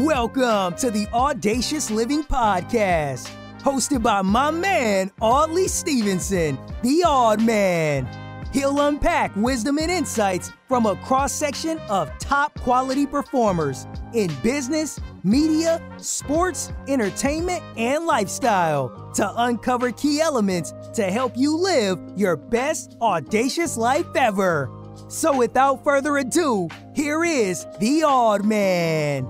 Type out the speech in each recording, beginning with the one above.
Welcome to the Audacious Living Podcast, hosted by my man, Audley Stevenson, the Odd Man. He'll unpack wisdom and insights from a cross section of top quality performers in business, media, sports, entertainment, and lifestyle to uncover key elements to help you live your best audacious life ever. So, without further ado, here is the Odd Man.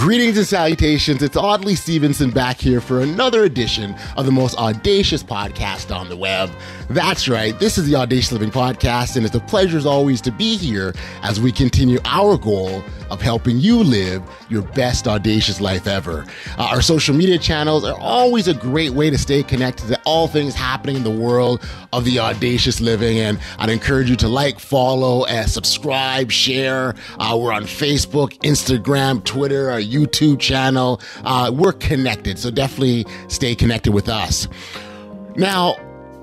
Greetings and salutations. It's Audley Stevenson back here for another edition of the most audacious podcast on the web. That's right, this is the Audacious Living Podcast, and it's a pleasure as always to be here as we continue our goal of helping you live your best audacious life ever. Uh, our social media channels are always a great way to stay connected to all things happening in the world of the audacious living, and I'd encourage you to like, follow, and subscribe, share. Uh, we're on Facebook, Instagram, Twitter, our YouTube channel. Uh, we're connected, so definitely stay connected with us. Now,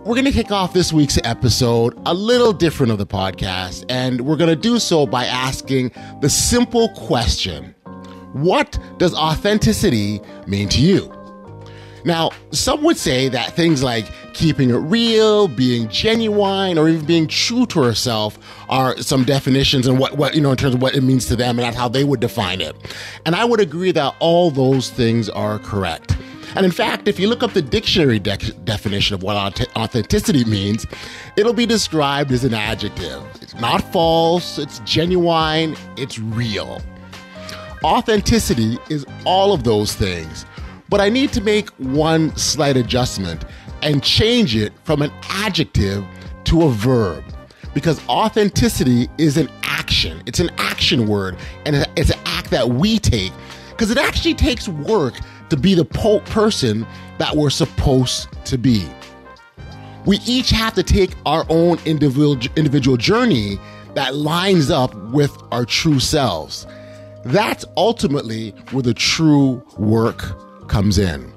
we're going to kick off this week's episode a little different of the podcast, and we're going to do so by asking the simple question What does authenticity mean to you? Now, some would say that things like keeping it real, being genuine, or even being true to herself are some definitions and what, what, you know, in terms of what it means to them and that's how they would define it. And I would agree that all those things are correct. And in fact, if you look up the dictionary de- definition of what authenticity means, it'll be described as an adjective. It's not false, it's genuine, it's real. Authenticity is all of those things, but I need to make one slight adjustment and change it from an adjective to a verb because authenticity is an action. It's an action word and it's an act that we take because it actually takes work to be the person that we're supposed to be. We each have to take our own individual journey that lines up with our true selves. That's ultimately where the true work comes in.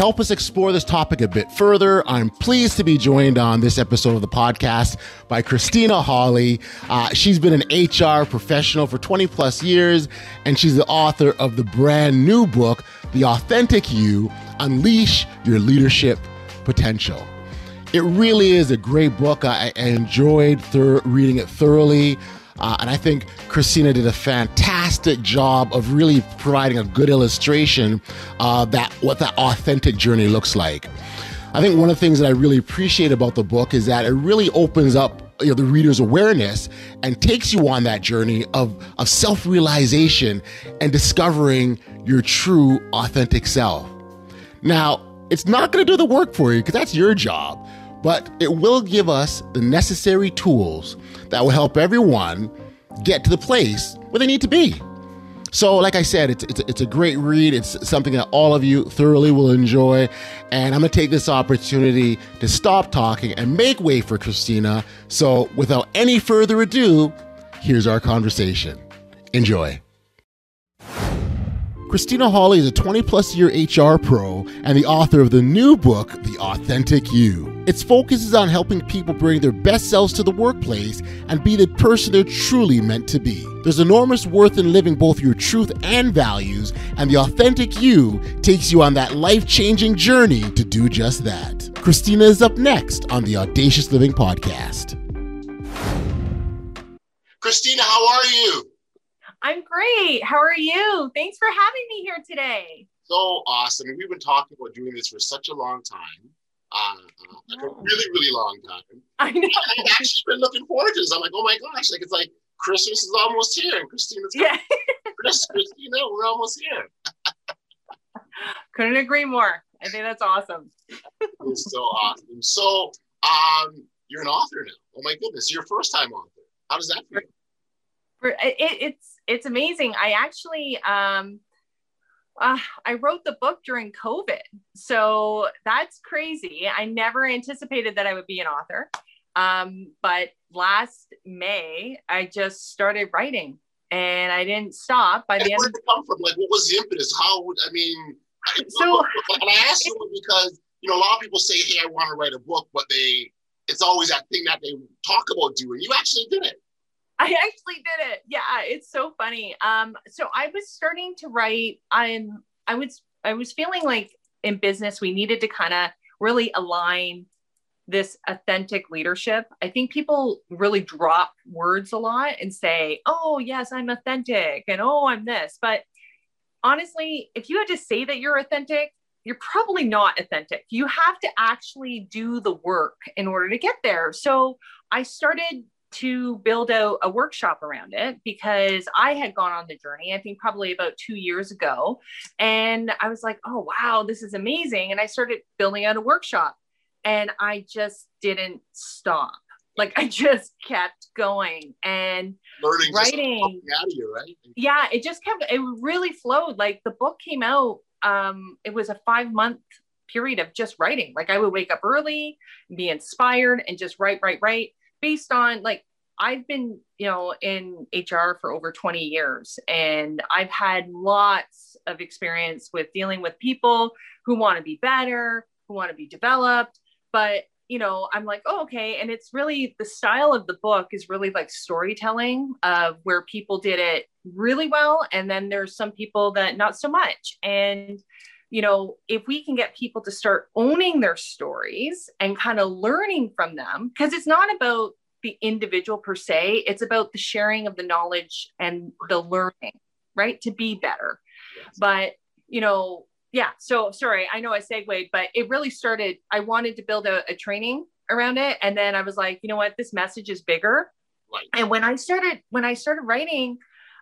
Help us explore this topic a bit further, I'm pleased to be joined on this episode of the podcast by Kristina Holle. Uh, she's been an HR professional for 20 plus years, and she's the author of the brand new book, The Authentic You Unleash Your Leadership Potential. It really is a great book. I, enjoyed thir- reading it thoroughly. Uh, and I think Kristina did a fantastic job of really providing a good illustration uh, that what that authentic journey looks like. I think one of the things that I really appreciate about the book is that it really opens up you know, the reader's awareness and takes you on that journey of, of self realization and discovering your true, authentic self. Now, it's not going to do the work for you because that's your job, but it will give us the necessary tools that will help everyone get to the place where they need to be. So, like I said, it's, it's, it's, a great read. It's something that all of you thoroughly will enjoy. And I'm going to take this opportunity to stop talking and make way for Kristina. So, without any further ado, here's our conversation. Enjoy. Kristina Holle is a 20 plus year HR pro and the author of the new book, The Authentic You. Its focus is on helping people bring their best selves to the workplace and be the person they're truly meant to be. There's enormous worth in living both your truth and values, and The Authentic You takes you on that life changing journey to do just that. Kristina is up next on the Audacious Living Podcast. Kristina, how are you? I'm great. How are you? Thanks for having me here today. So awesome. we've been talking about doing this for such a long time. Uh, uh, like a really, really long time. I know. I've actually been looking forward to this. I'm like, oh my gosh, like it's like Christmas is almost here, and Kristina's yeah. Kristina, we're almost here. Couldn't agree more. I think that's awesome. it's so awesome. So, um, you're an author now. Oh my goodness, you're first time author. How does that feel? It, it's it's amazing. I actually um, uh, I wrote the book during COVID, so that's crazy. I never anticipated that I would be an author, um, but last May I just started writing, and I didn't stop. By and end, where did it come from? Like, what was the impetus? How would I mean? So, and I asked you because you know a lot of people say, "Hey, I want to write a book," but they it's always that thing that they talk about doing. You actually did it. I actually did it. Yeah, it's so funny. Um, so I was starting to write. I'm. I was. I was feeling like in business we needed to kind of really align this authentic leadership. I think people really drop words a lot and say, "Oh, yes, I'm authentic," and "Oh, I'm this," but honestly, if you had to say that you're authentic, you're probably not authentic. You have to actually do the work in order to get there. So I started to build out a workshop around it because I had gone on the journey, I think probably about two years ago. And I was like, oh, wow, this is amazing. And I started building out a workshop and I just didn't stop. Like I just kept going and Learning writing. out of you, right? Yeah, it just kept, it really flowed. Like the book came out, um, it was a five month period of just writing. Like I would wake up early, be inspired, and just write, write, write based on like I've been, you know, in HR for over 20 years and I've had lots of experience with dealing with people who want to be better, who want to be developed, but you know, I'm like, oh, okay. And it's really the style of the book is really like storytelling of where people did it really well. And then there's some people that not so much. And, you know, if we can get people to start owning their stories and kind of learning from them, because it's not about the individual per se, it's about the sharing of the knowledge and the learning, right? To be better. Yes. But, you know, yeah so sorry i know i segued but it really started i wanted to build a, a, training around it and then i was like you know what this message is bigger right. and when i started when i started writing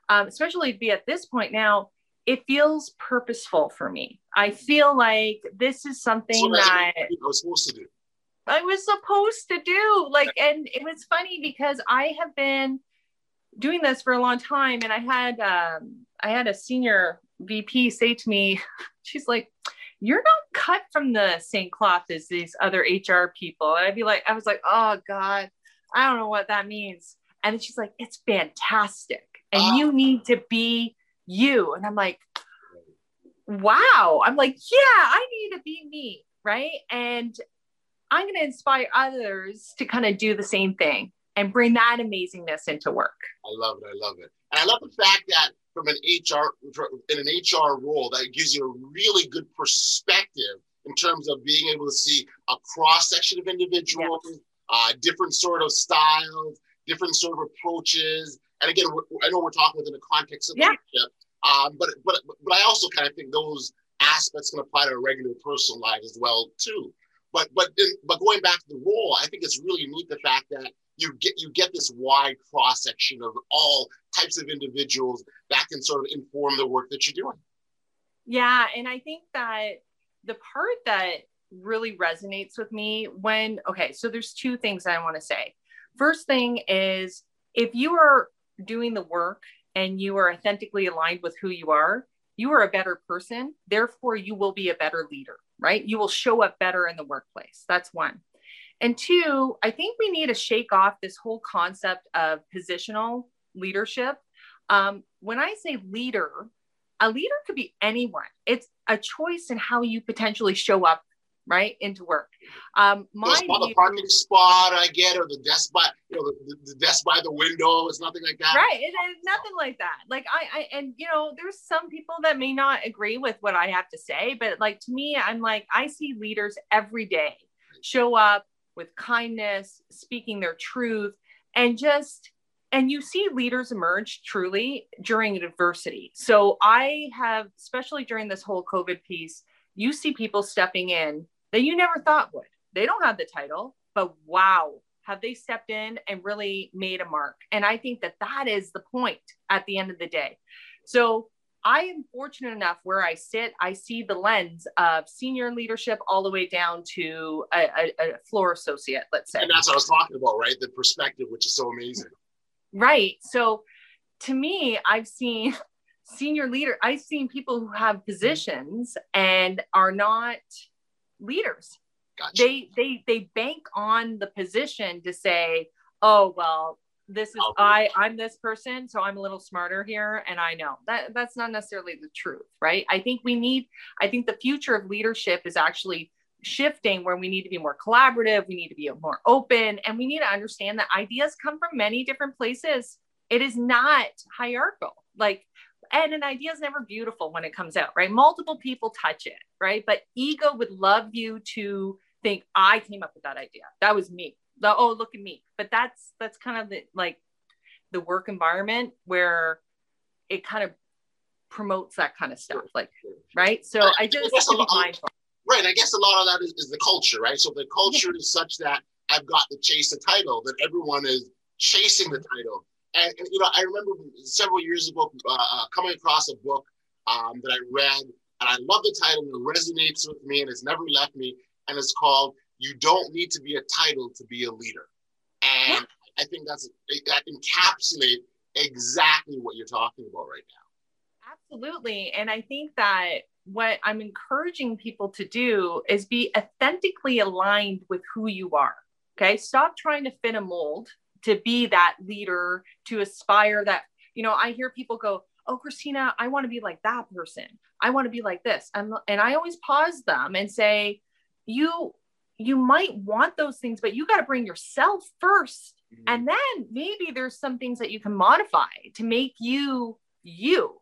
um, especially to be at this point now it feels purposeful for me i feel like this is something so that i was supposed to do i was supposed to do like and it was funny because i have been doing this for a long time and i had um, i had a senior vp say to me she's like, you're not cut from the same cloth as these other HR people. And I'd be like, I was like, oh God, I don't know what that means. And then she's like, it's fantastic. And oh. you need to be you. And I'm like, wow. I'm like, yeah, I need to be me. Right. And I'm going to inspire others to kind of do the same thing and bring that amazingness into work. I love it. I love it. And I love the fact that from an HR in an HR role that gives you a really good perspective in terms of being able to see a cross section of individuals, yes. uh, different sort of styles, different sort of approaches. And again, I know we're talking within the context of yeah. leadership, um, but but but I also kind of think those aspects can apply to a regular personal life as well too. But but but going back to the role, I think it's really neat the fact that you get you get this wide cross section of all types of individuals that can sort of inform the work that you're doing. Yeah, and I think that the part that really resonates with me when okay, so there's two things I want to say. First thing is if you are doing the work and you are authentically aligned with who you are, you are a better person. Therefore, you will be a better leader, right? You will show up better in the workplace. That's one. And two, I think we need to shake off this whole concept of positional leadership. Um, when I say leader, a leader could be anyone. It's a choice in how you potentially show up right into work. Um, my the parking spot, I get, or the desk by you know the, the desk by the window. It's nothing like that. Right, it, it's nothing like that. Like I, I, and you know, there's some people that may not agree with what I have to say, but like to me, I'm like I see leaders every day show up with kindness, speaking their truth, and just and you see leaders emerge truly during adversity. So I have, especially during this whole COVID piece, you see people stepping in that you never thought would. They don't have the title, but wow, have they stepped in and really made a mark? And I think that that is the point at the end of the day. So I am fortunate enough where I sit, I see the lens of senior leadership all the way down to a, a, a, floor associate, let's say. And that's what I was talking about, right? The perspective, which is so amazing. Right. So to me, I've seen senior leader, I've seen people who have positions and are not leaders. Gotcha. They they they bank on the position to say, oh well, this is I I'm this person, so I'm a little smarter here, and I know that that's not necessarily the truth, right? I think we need. I think the future of leadership is actually shifting where we need to be more collaborative, we need to be more open, and we need to understand that ideas come from many different places. It is not hierarchical. Like, and an idea is never beautiful when it comes out, right? Multiple people touch it, right? But ego would love you to think, I came up with that idea. That was me. The, oh, look at me. But that's that's kind of the like the work environment where it kind of promotes that kind of stuff. Like, right? So I just have to be mindful. Right. I guess a lot of that is, is the culture, right? So the culture is such that I've got to chase the title, that everyone is chasing the title. And, and you know, I remember several years ago uh, uh, coming across a book um, that I read, and I love the title, and it resonates with me, and it's never left me. And it's called "You Don't Need to Be a Title to Be a Leader." And I think that's that encapsulates exactly what you're talking about right now. Absolutely, and I think that what I'm encouraging people to do is be authentically aligned with who you are. Okay. Stop trying to fit a mold to be that leader, to aspire that, you know, I hear people go, Oh, Kristina, I want to be like that person. I want to be like this. And, and I always pause them and say, You, you might want those things, but you got to bring yourself 1st mm-hmm. And then maybe there's some things that you can modify to make you you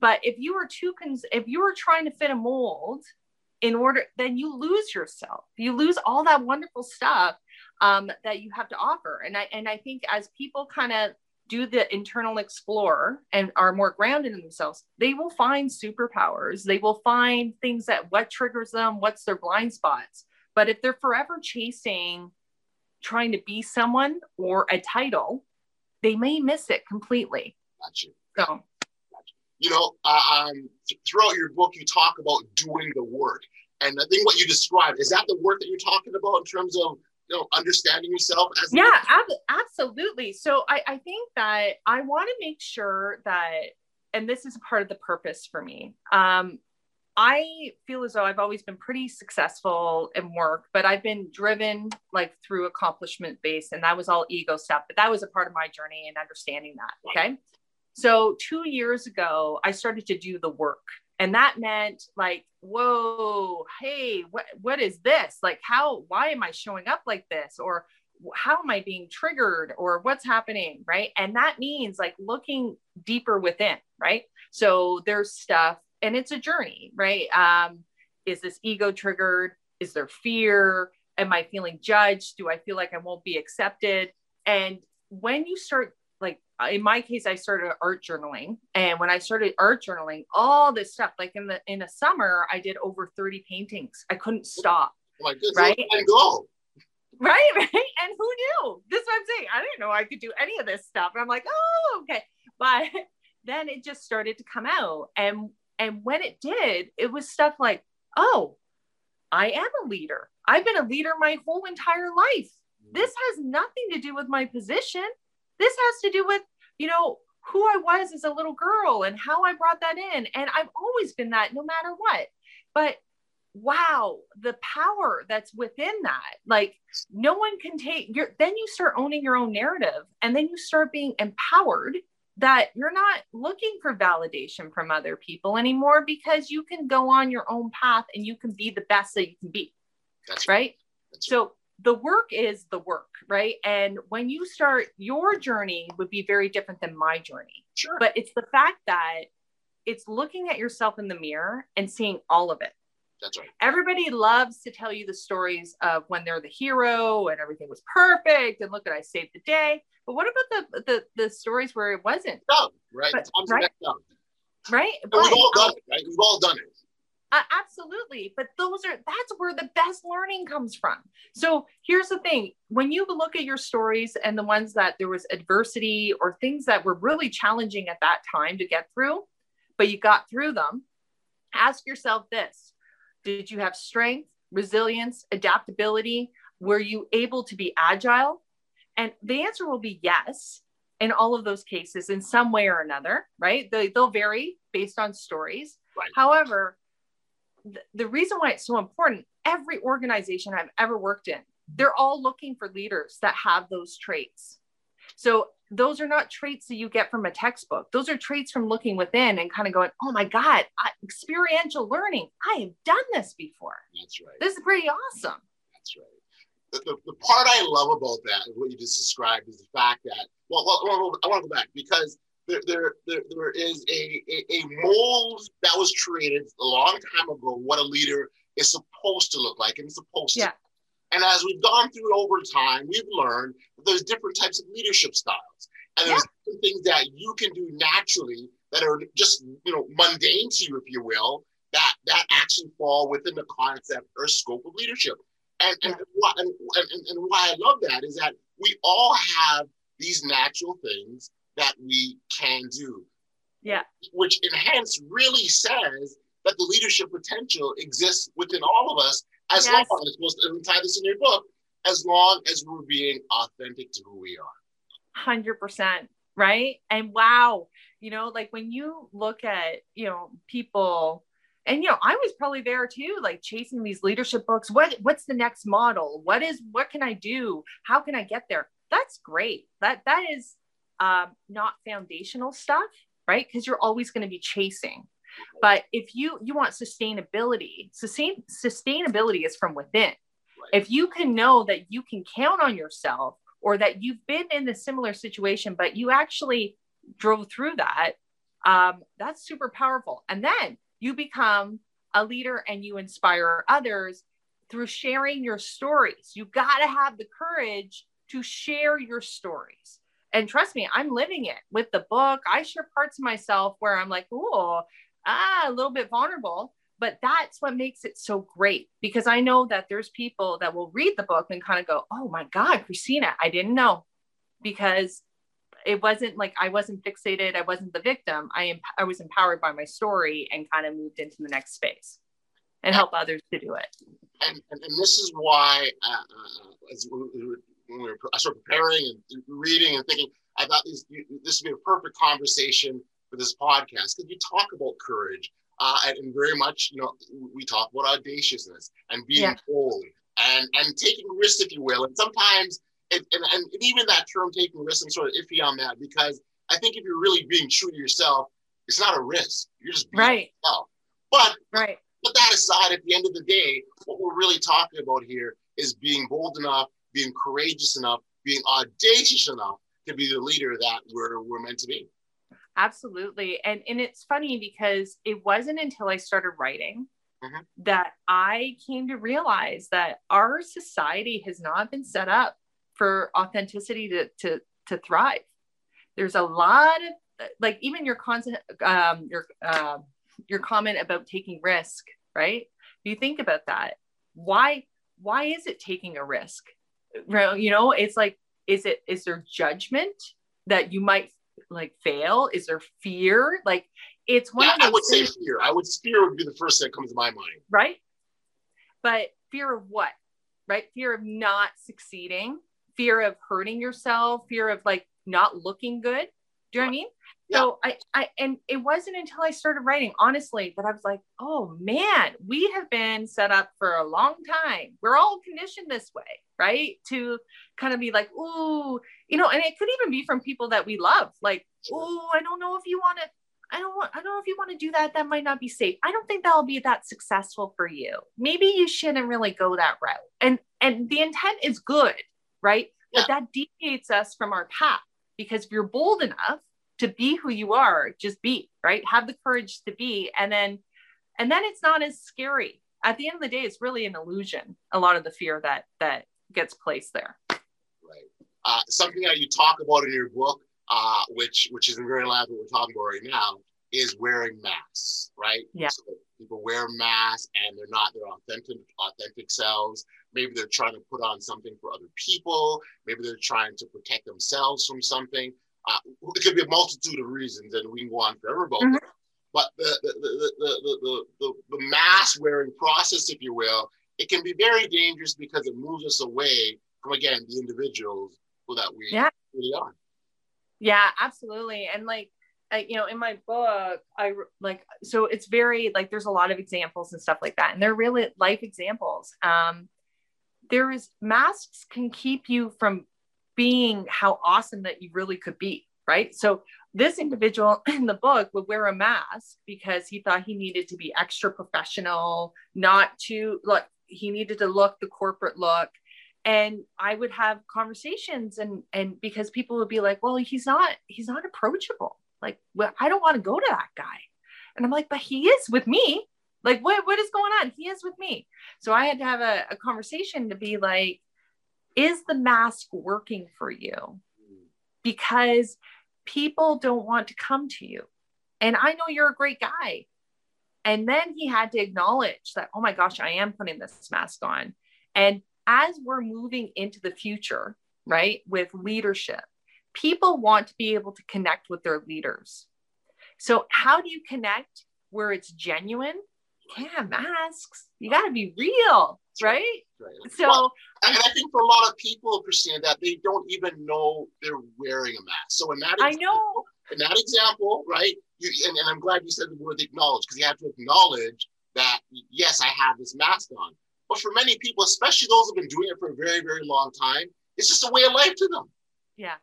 but if you were too cons- if you were trying to fit a mold in order then you lose yourself you lose all that wonderful stuff um, that you have to offer. And i and i think as people kind of do the internal explore and are more grounded in themselves they will find superpowers. They will find things that what triggers them what's their blind spots. But if they're forever chasing trying to be someone or a title they may miss it completely. Gotcha. so. You know, uh, um, throughout your book, you talk about doing the work. And I think what you described is that the work that you're talking about in terms of you know understanding yourself as yeah ab- absolutely. So I, I think that i want to make sure that and this is a part of the purpose for me um, i feel as though i've always been pretty successful in work but i've been driven like through accomplishment based and that was all ego stuff but that was a part of my journey and understanding that okay? So two years ago, I started to do the work. And that meant like, whoa, hey, what, what is this? Like, how, why am I showing up like this? Or how am I being triggered? Or what's happening? Right. And that means like looking deeper within. Right. So there's stuff and it's a journey. Right. Um, is this ego triggered? Is there fear? Am I feeling judged? Do I feel like I won't be accepted? And when you start Uh, in my case i started art journaling. And when i started art journaling all this stuff like in the in the summer i did over 30 paintings. I couldn't stop. Oh my goodness right? go. Right right? And who knew? This is what i'm saying. I didn't know i could do any of this stuff. And i'm like oh okay. But then it just started to come out. And and when it did it was stuff like oh i am a leader. I've been a leader my whole entire life. Mm. This has nothing to do with my position this has to do with, you know, who I was as a little girl and how I brought that in. And I've always been that no matter what. But wow, the power that's within that. Like no one can take your then you start owning your own narrative and then you start being empowered that you're not looking for validation from other people anymore because you can go on your own path and you can be the best that you can be. That's right. That's so the work is the work, right? And when you start your journey would be very different than my journey. Sure. But it's the fact that it's looking at yourself in the mirror and seeing all of it. That's right. Everybody loves to tell you the stories of when they're the hero and everything was perfect and look at I saved the day. But what about the the, the stories where it wasn't? No, right. But, right. Right. But, we've all done um, it, right? We've all done it. Uh, absolutely. But those are, that's where the best learning comes from. So here's the thing when you look at your stories and the ones that there was adversity or things that were really challenging at that time to get through, but you got through them, ask yourself this Did you have strength, resilience, adaptability? Were you able to be agile? And the answer will be yes in all of those cases in some way or another, right? They, they'll vary based on stories. Right. However, the reason why it's so important every organization I've ever worked in, they're all looking for leaders that have those traits. So those are not traits that you get from a textbook. Those are traits from looking within and kind of going, oh my God, I, experiential learning. I have done this before. That's right. This is pretty awesome. That's right. The, the, the part I love about that, what you just described, is the fact that, well, well, well I want to go back because there, there, there, there is a, a, a mold that was created a long time ago what a leader is supposed to look like and supposed yeah. to. And as we've gone through it over time, we've learned that there's different types of leadership styles. And there's yeah. things that you can do naturally that are just, you know, mundane to you, if you will, that that actually fall within the concept or scope of leadership. And, and, and, and, and why I love that is that we all have these natural things that we can do. Yeah. Which enhance really says that the leadership potential exists within all of us as yes. long as we'll tie this in your book, as long as we're being authentic to who we are. 100%. Right. And wow, you know, like when you look at, you know, people and you know i was probably there too like chasing these leadership books what what's the next model what is what can i do how can i get there that's great that that is um, not foundational stuff right? Because you're always going to be chasing. But if you you want sustainability sustain sustainability is from within. If you can know that you can count on yourself or that you've been in a similar situation but you actually drove through that um, that's super powerful. And then you become a leader and you inspire others through sharing your stories. You got to have the courage to share your stories and trust me i'm living it with the book i share parts of myself where i'm like oh ah, a little bit vulnerable. But that's what makes it so great because I know that there's people that will read the book and kind of go, oh my God, Kristina, I didn't know because it wasn't like I wasn't fixated. I wasn't the victim. I am, I was empowered by my story and kind of moved into the next space and help others to do it. And, and, and this is why, uh, uh, as we, when we were, I started preparing and reading and thinking, I thought this, this would be a perfect conversation for this podcast because you talk about courage uh, and, and, very much, you know, we talk about audaciousness and being yeah. bold and and taking risks, if you will. And sometimes, it, and, and even that term taking risks, I'm sort of iffy on that because I think if you're really being true to yourself, it's not a risk. You're just being right. yourself. But right. But that aside, at the end of the day, what we're really talking about here is being bold enough, being courageous enough, being audacious enough to be the leader that we're, we're meant to be. Absolutely. And and it's funny because it wasn't until I started writing mm-hmm. that I came to realize that our society has not been set up for authenticity to to to thrive. There's a lot of like even your content um your uh, your comment about taking risk, right? If you think about that, why why is it taking a risk? You know, it's like is it is there judgment that you might like fail? Is there fear? Like it's one yeah, I would things, say fear. I would fear would be the first thing that comes to my mind. Right. But fear of what? Right? Fear of not succeeding, fear of hurting yourself, fear of like not looking good. Do you know what I mean? Yeah. So I, I, and it wasn't until I started writing, honestly, that I was like, oh man, we have been set up for a long time. We're all conditioned this way, right? To kind of be like, ooh, you know, and it could even be from people that we love, like, oh, I don't know if you want to, I don't want, I don't know if you want to do that. That might not be safe. I don't think that'll be that successful for you. Maybe you shouldn't really go that route. And and the intent is good, right? Yeah. But that deviates us from our path because if you're bold enough to be who you are just be right have the courage to be and then and then it's not as scary at the end of the day it's really an illusion a lot of the fear that that gets placed there. Right. Uh, something that you talk about in your book uh, which which is very line what we're talking about right now is wearing masks right? Yeah. So people wear masks and they're not their authentic authentic selves. Maybe they're trying to put on something for other people. Maybe they're trying to protect themselves from something. Uh, it could be a multitude of reasons, and we can go on forever about mm-hmm. that. But the the, the, the, the, the, the mask wearing process, if you will, it can be very dangerous because it moves us away from, again, the individuals who that we yeah. really are. Yeah, absolutely. And like, I, you know, in my book, I like, so it's very like, there's a lot of examples and stuff like that. And they're really life examples. Um, there is masks can keep you from being how awesome that you really could be right so this individual in the book would wear a mask because he thought he needed to be extra professional not to look he needed to look the corporate look. And i would have conversations and and because people would be like well he's not he's not approachable. Like well i don't want to go to that guy. And i'm like but he is with me. Like what what is going on? He is with me. So i had to have a, a conversation to be like is the mask working for you? Because people don't want to come to you. And i know you're a great guy and then he had to acknowledge that oh my gosh i am putting this mask on and as we're moving into the future right with leadership people want to be able to connect with their leaders so how do you connect where it's genuine can't have masks. You got to be real, right? right? So, well, and I think for a lot of people, Kristina, that they don't even know they're wearing a mask. So in that, example, I know. In that example, right? You, and, and I'm glad you said the word acknowledge because you have to acknowledge that yes, I have this mask on. But for many people, especially those who've been doing it for a very, very long time, it's just a way of life to them. Yeah,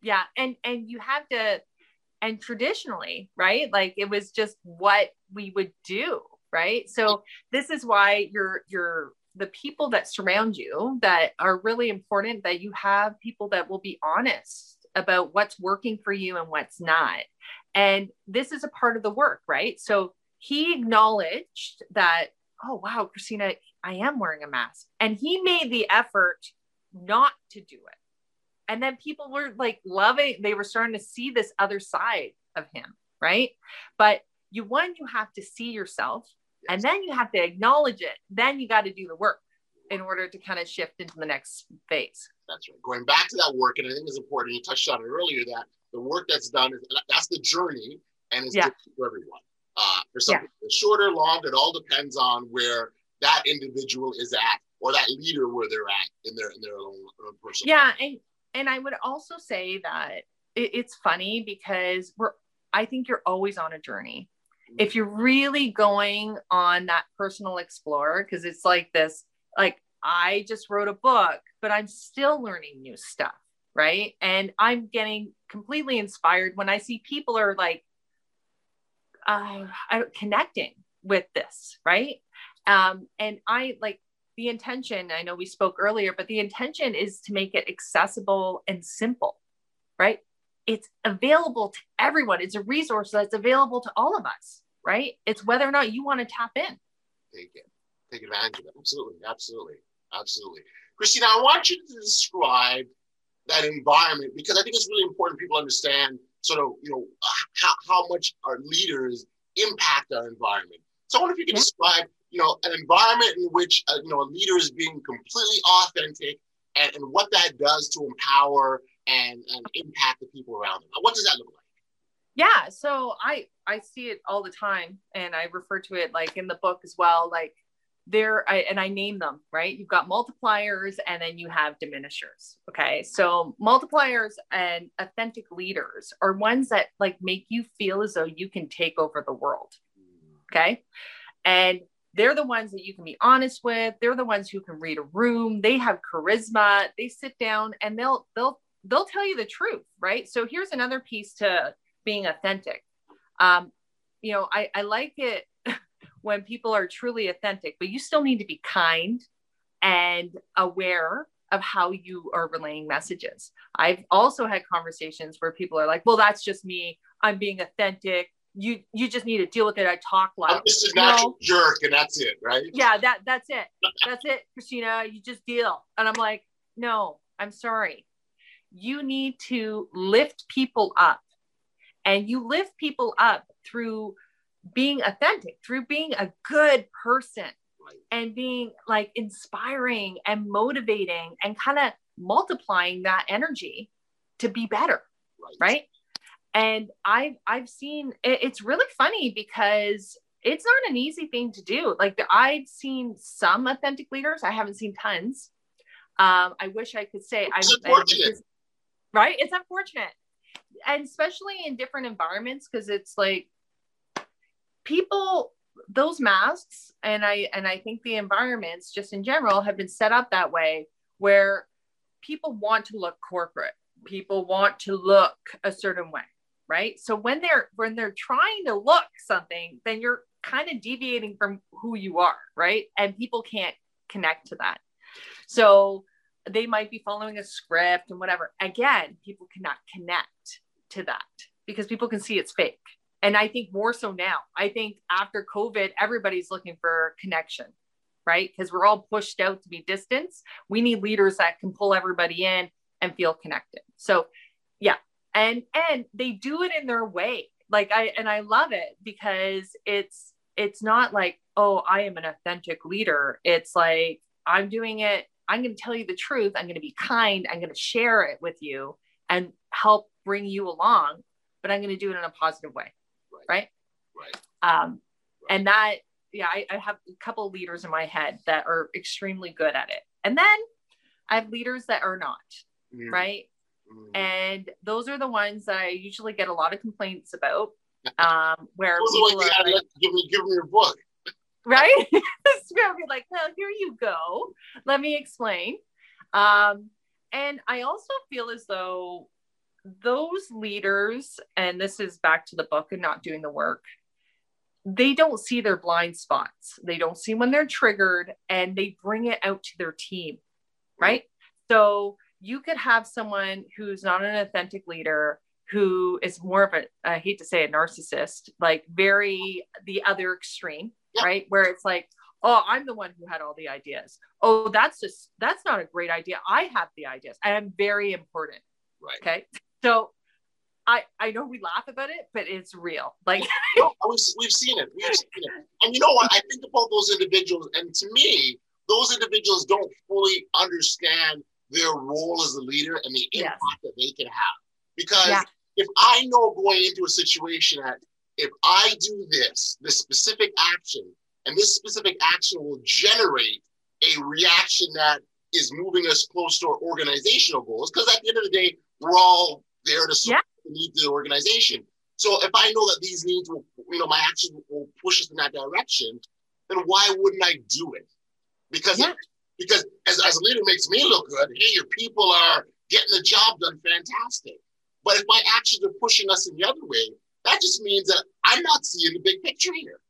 yeah, and and you have to, and traditionally, right? Like it was just what we would do right so this is why you're you're the people that surround you that are really important that you have people that will be honest about what's working for you and what's not. And this is a part of the work right? So he acknowledged that oh wow kristina i am wearing a mask. And he made the effort not to do it. And then people were like loving they were starting to see this other side of him right? But you one you have to see yourself and then you have to acknowledge it. Then you got to do the work in order to kind of shift into the next phase that's right going back to that work and i think it's important you touched on it earlier that the work that's done is that's the journey and it's yeah. different for everyone uh, for some yeah. people it's shorter long it all depends on where that individual is at or that leader where they're at in their in their own, own personal yeah life. and and i would also say that it, it's funny because we're i think you're always on a journey if you're really going on that personal explorer, because it's like this, like I just wrote a book, but I'm still learning new stuff, right? And I'm getting completely inspired when I see people are like uh, connecting with this, right? Um, and I like the intention. I know we spoke earlier, but the intention is to make it accessible and simple, right? it's available to everyone. It's a resource that's available to all of us, right? It's whether or not you want to tap in. Take it, take advantage of it. Absolutely, absolutely, absolutely. Kristina, I want you to describe that environment because I think it's really important people understand sort of, you know, how, how much our leaders impact our environment. So I wonder if you can yeah. describe, you know, an environment in which, uh, you know, a leader is being completely authentic and, and what that does to empower and, and impact the people around them. What does that look like? Yeah, so I I see it all the time, and I refer to it like in the book as well. Like there, and I name them right. You've got multipliers, and then you have diminishers. Okay, so multipliers and authentic leaders are ones that like make you feel as though you can take over the world. Okay, and they're the ones that you can be honest with they're the ones who can read a room they have charisma they sit down and they'll they'll they'll tell you the truth, right? So here's another piece to being authentic. Um, you know, I, I like it when people are truly authentic, but you still need to be kind and aware of how you are relaying messages. I've also had conversations where people are like, well, that's just me. I'm being authentic. You you just need to deal with it. I talk loud. I'm just a natural jerk, and that's it, right? Yeah, that that's it. that's it, Kristina. You just deal. And I'm like, no, I'm sorry you need to lift people up. And you lift people up through being authentic, through being a good person and being like inspiring and motivating and kind of multiplying that energy to be better. Right. right? And I've I've seen it, it's really funny because it's not an easy thing to do. Like I've seen some authentic leaders, I haven't seen tons. Um, I wish I could say I right? It's unfortunate. And especially in different environments, because it's like people those masks and i and i think the environments just in general have been set up that way where people want to look corporate. People want to look a certain way, right? So when they're when they're trying to look something, then you're kind of deviating from who you are, right? And people can't connect to that. So they might be following a script and whatever. Again, people cannot connect to that because people can see it's fake. And I think more so now. I think after COVID, everybody's looking for connection, right? Because we're all pushed out to be distance. We need leaders that can pull everybody in and feel connected. So, yeah. And and they do it in their way. Like I and I love it because it's it's not like, oh, I am an authentic leader. It's like I'm doing it I'm going to tell you the truth. I'm going to be kind. I'm going to share it with you and help bring you along, but I'm going to do it in a positive way. Right. Right. Um, right. And that, yeah, I, I have a couple leaders in my head that are extremely good at it. And then I have leaders that are not. Mm. Right. Mm. And those are the ones that I usually get a lot of complaints about. Um, where people are like, give me, give me your book right? Spirit be like, well, here you go. Let me explain. Um, and I also feel as though those leaders, and this is back to the book and not doing the work, they don't see their blind spots. They don't see when they're triggered and they bring it out to their team, mm-hmm. right? So you could have someone who's not an authentic leader who is more of a, I hate to say a narcissist, like very the other extreme, right? Where it's like, oh, I'm the one who had all the ideas. Oh, that's just that's not a great idea. I have the ideas. I am very important. Right. Okay. So I I know we laugh about it, but it's real. Like oh, we've seen it. We've seen it. And you know what? I think about those individuals, and to me, those individuals don't fully understand their role as a leader and the impact yes. that they can have. Because yeah. if I know going into a situation that if I do this, this specific action, and this specific action will generate a reaction that is moving us close to our organizational goals. Because at the end of the day, we're all there to support yeah. the needs of the organization. So if I know that these needs will, you know, my action will push us in that direction, then why wouldn't I do it? Because yeah. because as, as a leader makes me look good. Hey, your people are getting the job done fantastic. But if my actions are pushing us in the other way, that just means that I'm not seeing the big picture here.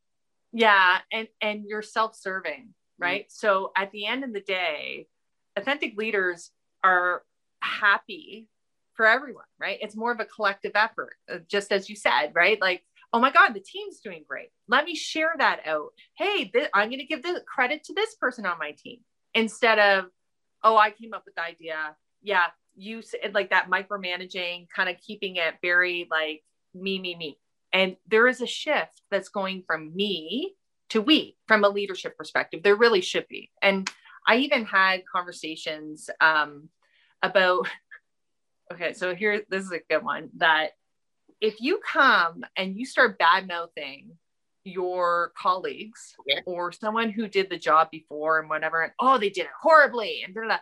Yeah, and and you're self-serving, mm-hmm. right? Mm-hmm. So at the end of the day, authentic leaders are happy for everyone, right? It's more of a collective effort, uh, just as you said, right? Like, oh my God, the team's doing great. Let me share that out. Hey, th- I'm going to give the credit to this person on my team instead of, oh, I came up with the idea. Yeah, you like that micromanaging, kind of keeping it very like me, me, me. And there is a shift that's going from me to we from a leadership perspective. There really should be. And I even had conversations um, about, okay, so here, this is a good one that if you come and you start bad mouthing your colleagues okay. or someone who did the job before and whatever, and oh, they did it horribly and blah, blah,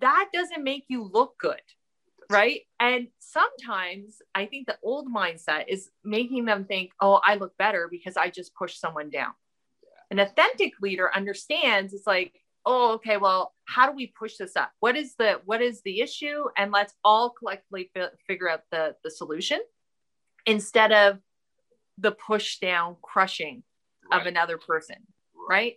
that doesn't make you look good right and sometimes i think the old mindset is making them think oh i look better because i just pushed someone down yeah. an authentic leader understands it's like oh okay well how do we push this up what is the what is the issue and let's all collectively fi- figure out the the solution instead of the push down crushing right. of another person right. right.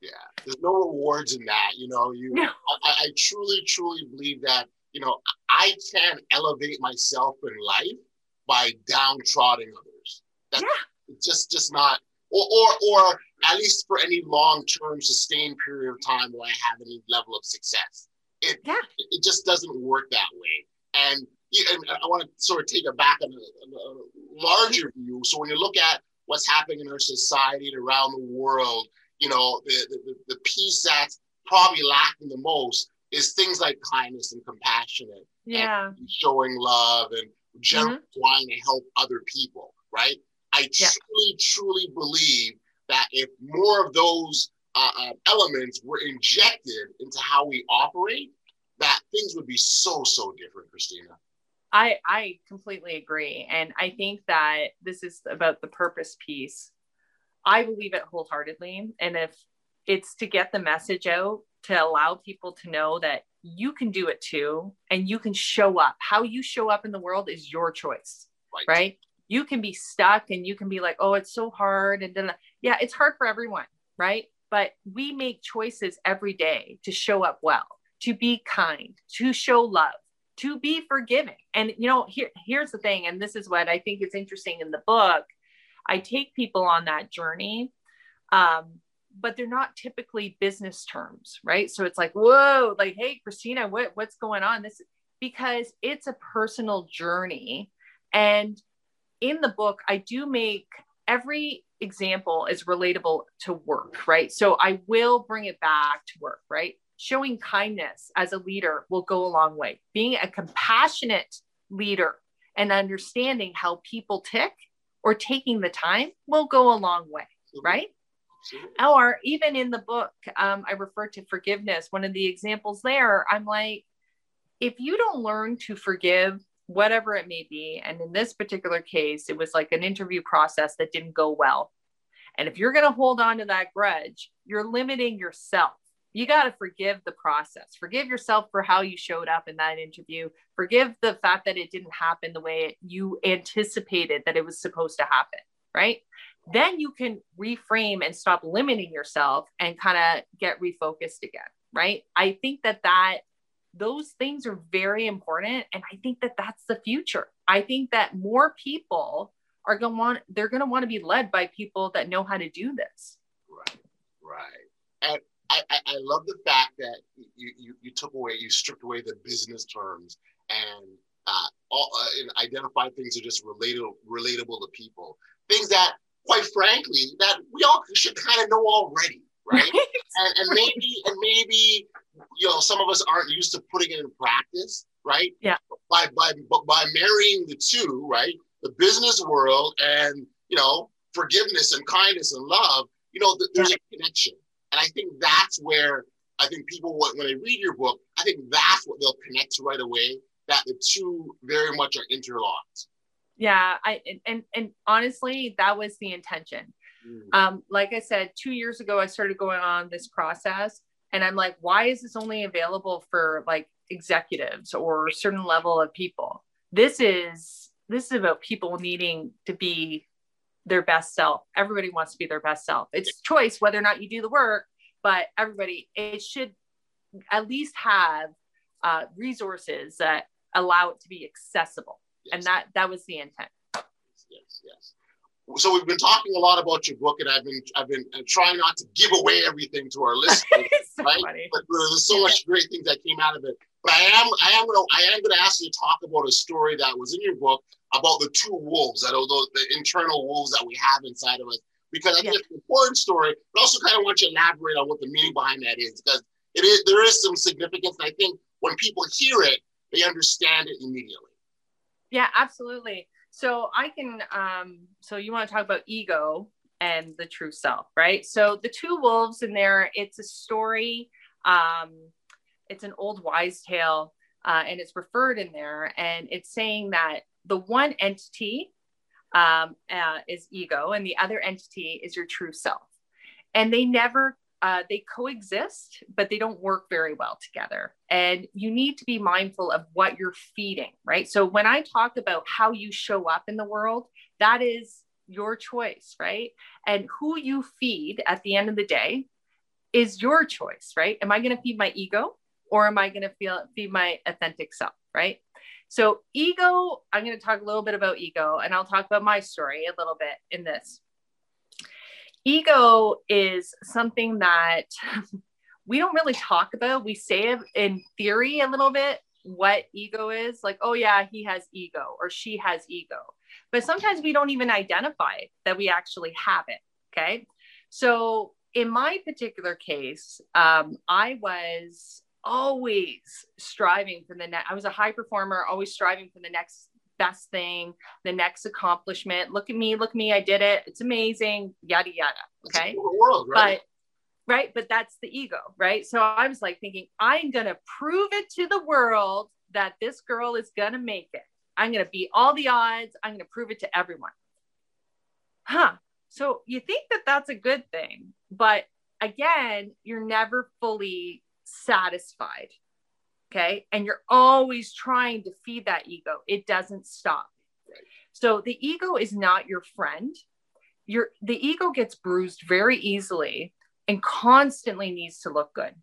yeah there's no rewards in that you know you no. I, I truly truly believe that you know, I can't elevate myself in life by downtrodden others. That's yeah. just just not or, or or at least for any long-term sustained period of time where I have any level of success. It yeah. it just doesn't work that way. And, and I want to sort of take it back on a, a larger view. So when you look at what's happening in our society and around the world, you know, the, the, the piece that's probably lacking the most is things like kindness and compassion yeah. and showing love and generally mm-hmm. wanting to help other people, right? I yeah. truly, truly believe that if more of those uh, uh, elements were injected into how we operate, that things would be so, so different, Kristina. I, I completely agree. And I think that this is about the purpose piece. I believe it wholeheartedly. And if it's to get the message out to allow people to know that you can do it too and you can show up. How you show up in the world is your choice, right? right? You can be stuck and you can be like, oh, it's so hard. And then, yeah, it's hard for everyone, right? But we make choices every day to show up well, to be kind, to show love, to be forgiving. And, you know, here, here's the thing, and this is what I think is interesting in the book. I take people on that journey. Um, but they're not typically business terms, right? So it's like, whoa, like, hey, Kristina, what, what's going on? This because it's a personal journey. And in the book, I do make every example is relatable to work, right? So I will bring it back to work, right? Showing kindness as a leader will go a long way. Being a compassionate leader and understanding how people tick or taking the time will go a long way, right? Or even in the book, um, I refer to forgiveness. One of the examples there, I'm like, if you don't learn to forgive whatever it may be, and in this particular case, it was like an interview process that didn't go well. And if you're going to hold on to that grudge, you're limiting yourself. You got to forgive the process. Forgive yourself for how you showed up in that interview. Forgive the fact that it didn't happen the way you anticipated that it was supposed to happen, right? then you can reframe and stop limiting yourself and kind of get refocused again right i think that that those things are very important and i think that that's the future. I think that more people are going to want they're going to want to be led by people that know how to do this. Right right. And I, I, love the fact that you, you, you took away you stripped away the business terms and uh, all, uh, and identified things that are just relatable relatable to people. Things that quite frankly, that we all should kind of know already, right? and, and maybe, and maybe, you know, some of us aren't used to putting it in practice, right? Yeah. By by by marrying the two, right? The business world and you know forgiveness and kindness and love. You know, th- there's a connection, and I think that's where I think people when they read your book, I think that's what they'll connect to right away. That the two very much are interlocked yeah i and and honestly that was the intention. Um like i said two years ago i started going on this process and i'm like why is this only available for like executives or a certain level of people this is this is about people needing to be their best self everybody wants to be their best self it's choice whether or not you do the work but everybody it should at least have uh, resources that allow it to be accessible yes. and that that was the intent. Yes, yes. So we've been talking a lot about your book, and I've been I've been uh, trying not to give away everything to our listeners, so right? Funny. But uh, there's so much great things that came out of it. But I am I am gonna I am gonna ask you to talk about a story that was in your book about the two wolves that are those the internal wolves that we have inside of us. Because I think yeah. it's an important story, but also kind of want you to elaborate on what the meaning behind that is, because it is there is some significance. And I think when people hear it, they understand it immediately. Yeah, absolutely. So I can, um, so you want to talk about ego and the true self, right? So the two wolves in there, it's a story. Um, it's an old wise tale, uh, and it's referred in there, and it's saying that the one entity um, uh, is ego, and the other entity is your true self, and they never uh, they coexist, but they don't work very well together. And you need to be mindful of what you're feeding, right? So when I talk about how you show up in the world, that is your choice, right? And who you feed at the end of the day is your choice, right? Am I going to feed my ego or am I going to feel feed my authentic self, right? So ego, I'm going to talk a little bit about ego and I'll talk about my story a little bit in this ego is something that we don't really talk about. We say it in theory a little bit what ego is like, oh, yeah, he has ego or she has ego. But sometimes we don't even identify that we actually have it. Okay. So in my particular case, um, I was always striving for the next, I was a high performer, always striving for the next best thing, the next accomplishment. Look at me, look at me, I did it. It's amazing, yada yada. Okay. World, right? But right, but that's the ego, right? So I was like thinking, I'm gonna prove it to the world that this girl is gonna make it. I'm gonna beat all the odds. I'm gonna prove it to everyone. Huh. So you think that that's a good thing, but again, you're never fully satisfied. Okay. And you're always trying to feed that ego, it doesn't stop. So the ego is not your friend. Your the ego gets bruised very easily and constantly needs to look good.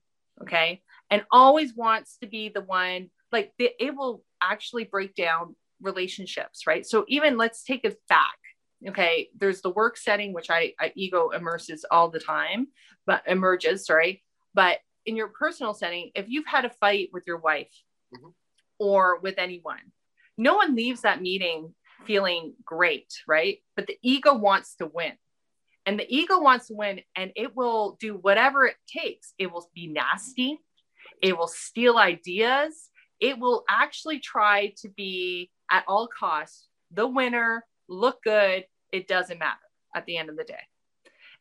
Okay. And always wants to be the one like the, it will actually break down relationships, right? So even let's take it back. Okay, there's the work setting, which I, I ego immerses all the time, but emerges, sorry. But in your personal setting, if you've had a fight with your wife mm-hmm. or with anyone, no one leaves that meeting feeling great, right? But the ego wants to win. And the ego wants to win and it will do whatever it takes. It will be nasty. It will steal ideas. It will actually try to be at all costs the winner, look good. It doesn't matter at the end of the day.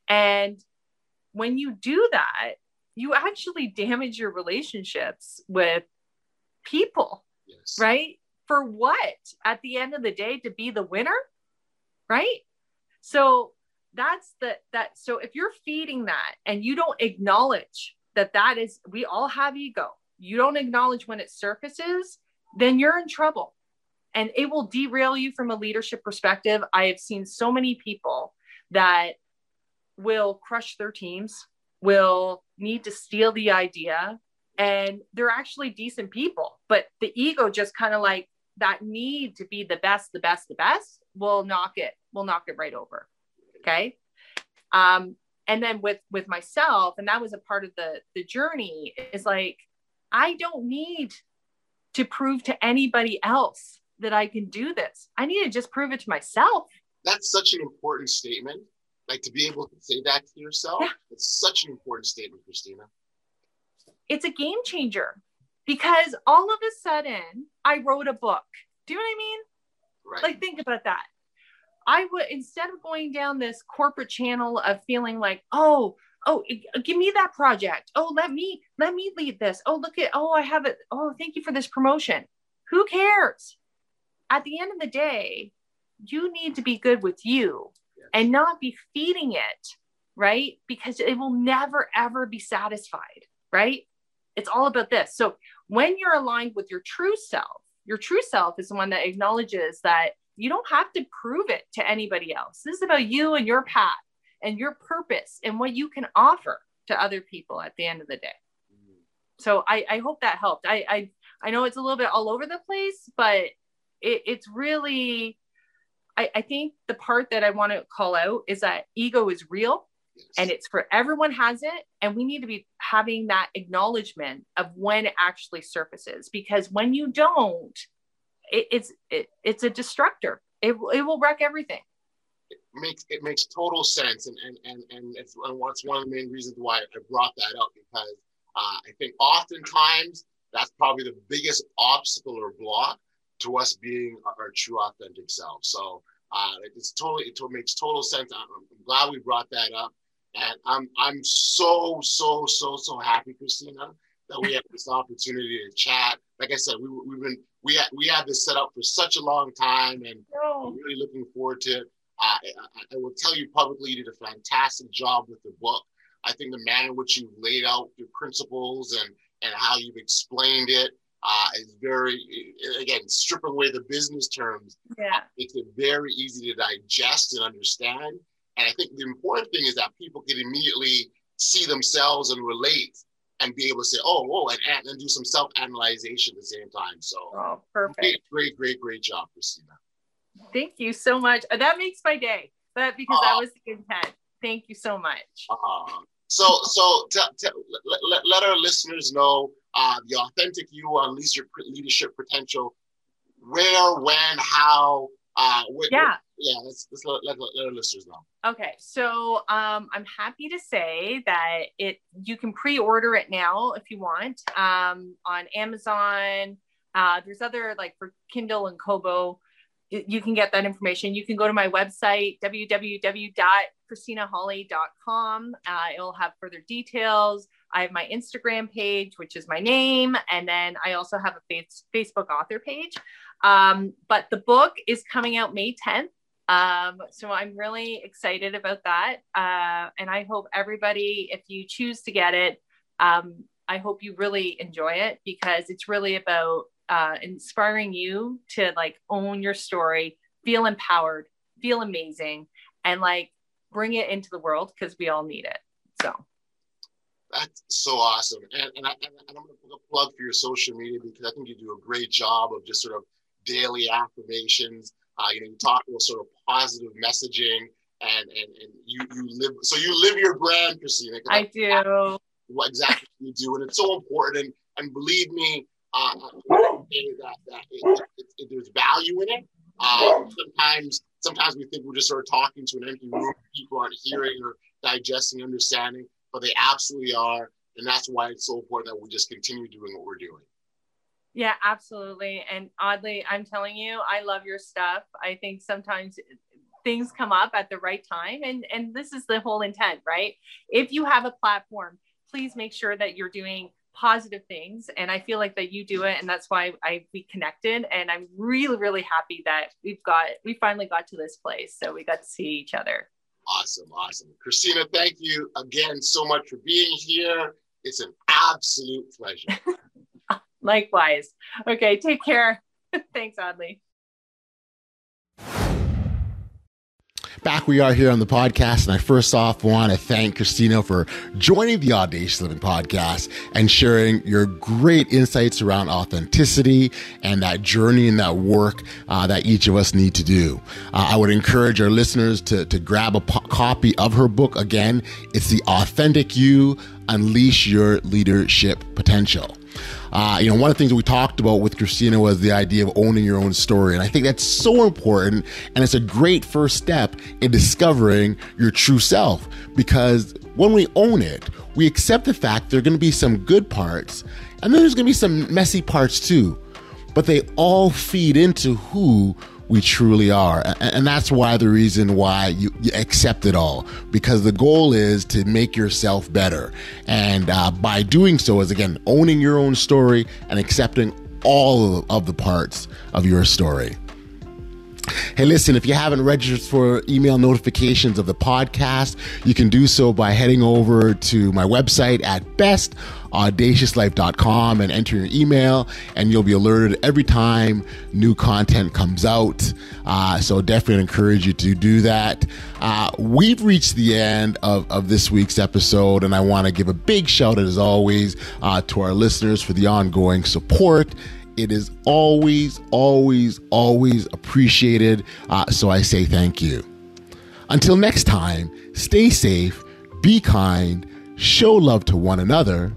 And when you do that, you actually damage your relationships with people, yes. right? For what? At the end of the day, to be the winner, right? So that's the that. So if you're feeding that and you don't acknowledge that that is, we all have ego. You don't acknowledge when it surfaces, then you're in trouble and it will derail you from a leadership perspective. I have seen so many people that will crush their teams, will need to steal the idea, and they're actually decent people, but the ego just kind of like that need to be the best, the best, the best will knock it, will knock it right over. Okay. Um, and then with with myself, and that was a part of the the journey, is like I don't need to prove to anybody else that I can do this. I need to just prove it to myself. That's such an important statement. Like to be able to say that to yourself. Yeah. It's such an important statement, Kristina. It's a game changer because all of a sudden I wrote a book. Do you know what I mean? Right. Like think about that. I would instead of going down this corporate channel of feeling like, oh, oh, uh, give me that project. Oh, let me let me lead this. Oh, look at oh, I have it. Oh, thank you for this promotion. Who cares? at the end of the day, you need to be good with you. And not be feeding it, right? Because it will never, ever be satisfied, right? It's all about this. So when you're aligned with your true self, your true self is the one that acknowledges that you don't have to prove it to anybody else. This is about you and your path and your purpose and what you can offer to other people at the end of the day. So I, I hope that helped. I, I I know it's a little bit all over the place, but it, it's really I, I think the part that I want to call out is that ego is real yes. and it's for everyone has it. And we need to be having that acknowledgement of when it actually surfaces because when you don't it, it's it, it's a destructor. It, it will wreck everything. It makes it makes total sense. And and and, and it's, and it's one of the main reasons why i brought that up because uh, i think oftentimes that's probably the biggest obstacle or block to us being our, true authentic self. So uh, it's totally it makes total sense. I'm, I'm, glad we brought that up, and I'm I'm so so so so happy, Kristina, that we have this opportunity to chat. Like I said, we we've been we had we had this set up for such a long time, and oh. I'm really looking forward to it. I, I, I will tell you publicly, you did a fantastic job with the book. I think the manner in which you laid out your principles and and how you've explained it uh, is very, again, stripping away the business terms yeah. makes it very easy to digest and understand. And I think the important thing is that people can immediately see themselves and relate and be able to say, oh, oh, and, and do some self analyzation at the same time. So, oh, perfect. Great, great, great, great job, Kristina. Thank you so much. That makes my day. But because uh, that was the intent. Thank you so much. Uh, so, so t- t- let, let our listeners know uh, the authentic you, unleash your leadership potential. Where, when, how? Uh, wh- yeah. yeah, let's, let's let, let, let, our listeners know. Okay, so um, I'm happy to say that it you can pre-order it now if you want um, on Amazon. Uh, there's other like for Kindle and Kobo you can get that information. You can go to my website, www.kristinaholle.com. Uh, it'll have further details. I have my Instagram page, which is my name. And then I also have a face, Facebook author page. Um, but the book is coming out May 10th. Um, so I'm really excited about that. Uh, and I hope everybody, if you choose to get it, um, I hope you really enjoy it because it's really about uh, inspiring you to like own your story, feel empowered, feel amazing, and like bring it into the world because we all need it. So that's so awesome. And, and, I, and I'm going to put a plug for your social media because I think you do a great job of just sort of daily affirmations. Uh, you know, you talk about sort of positive messaging and, and, and you, you live, so you live your brand, Kristina. I do. What exactly you do. And it's so important. And, and believe me, uh, that, that it, it, it, there's value in it. Uh, sometimes, sometimes we think we're just sort of talking to an empty room. People aren't hearing or digesting, understanding, but they absolutely are. And that's why it's so important that we just continue doing what we're doing. Yeah, absolutely. And oddly, I'm telling you, I love your stuff. I think sometimes things come up at the right time and and this is the whole intent, right? If you have a platform, please make sure that you're doing positive things and i feel like that you do it and that's why i we connected and i'm really really happy that we've got we finally got to this place so we got to see each other awesome awesome. Kristina thank you again so much for being here. It's an absolute pleasure. Likewise. Okay take care. Thanks audley Back we are here on the podcast, and I first off want to thank Kristina for joining the Audacious Living podcast and sharing your great insights around authenticity and that journey and that work uh, that each of us need to do. Uh, I would encourage our listeners to, to grab a po- copy of her book. Again, it's The Authentic You Unleash Your Leadership Potential. Uh, you know, one of the things that we talked about with Kristina was the idea of owning your own story. And I think that's so important. And it's a great first step in discovering your true self because when we own it, we accept the fact there are going to be some good parts and then there's going to be some messy parts too. But they all feed into who we truly are. And that's why the reason why you, you accept it all, because the goal is to make yourself better. And uh, by doing so, is again owning your own story and accepting all of the parts of your story. Hey, listen, if you haven't registered for email notifications of the podcast, you can do so by heading over to my website at bestaudaciouslife.com and enter your email, and you'll be alerted every time new content comes out. Uh, so definitely encourage you to do that. Uh, we've reached the end of, of this week's episode, and I want to give a big shout out, as always, uh, to our listeners for the ongoing support it is always, always, always appreciated. Uh, so I say thank you. Until next time, stay safe, be kind, show love to one another,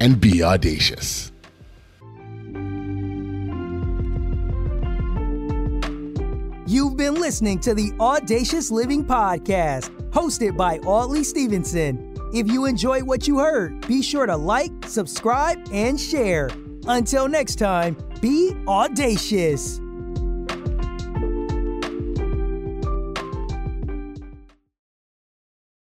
and be audacious. You've been listening to the Audacious Living Podcast, hosted by Audley Stevenson. If you enjoyed what you heard, be sure to like, subscribe, and share. Until next time, be audacious.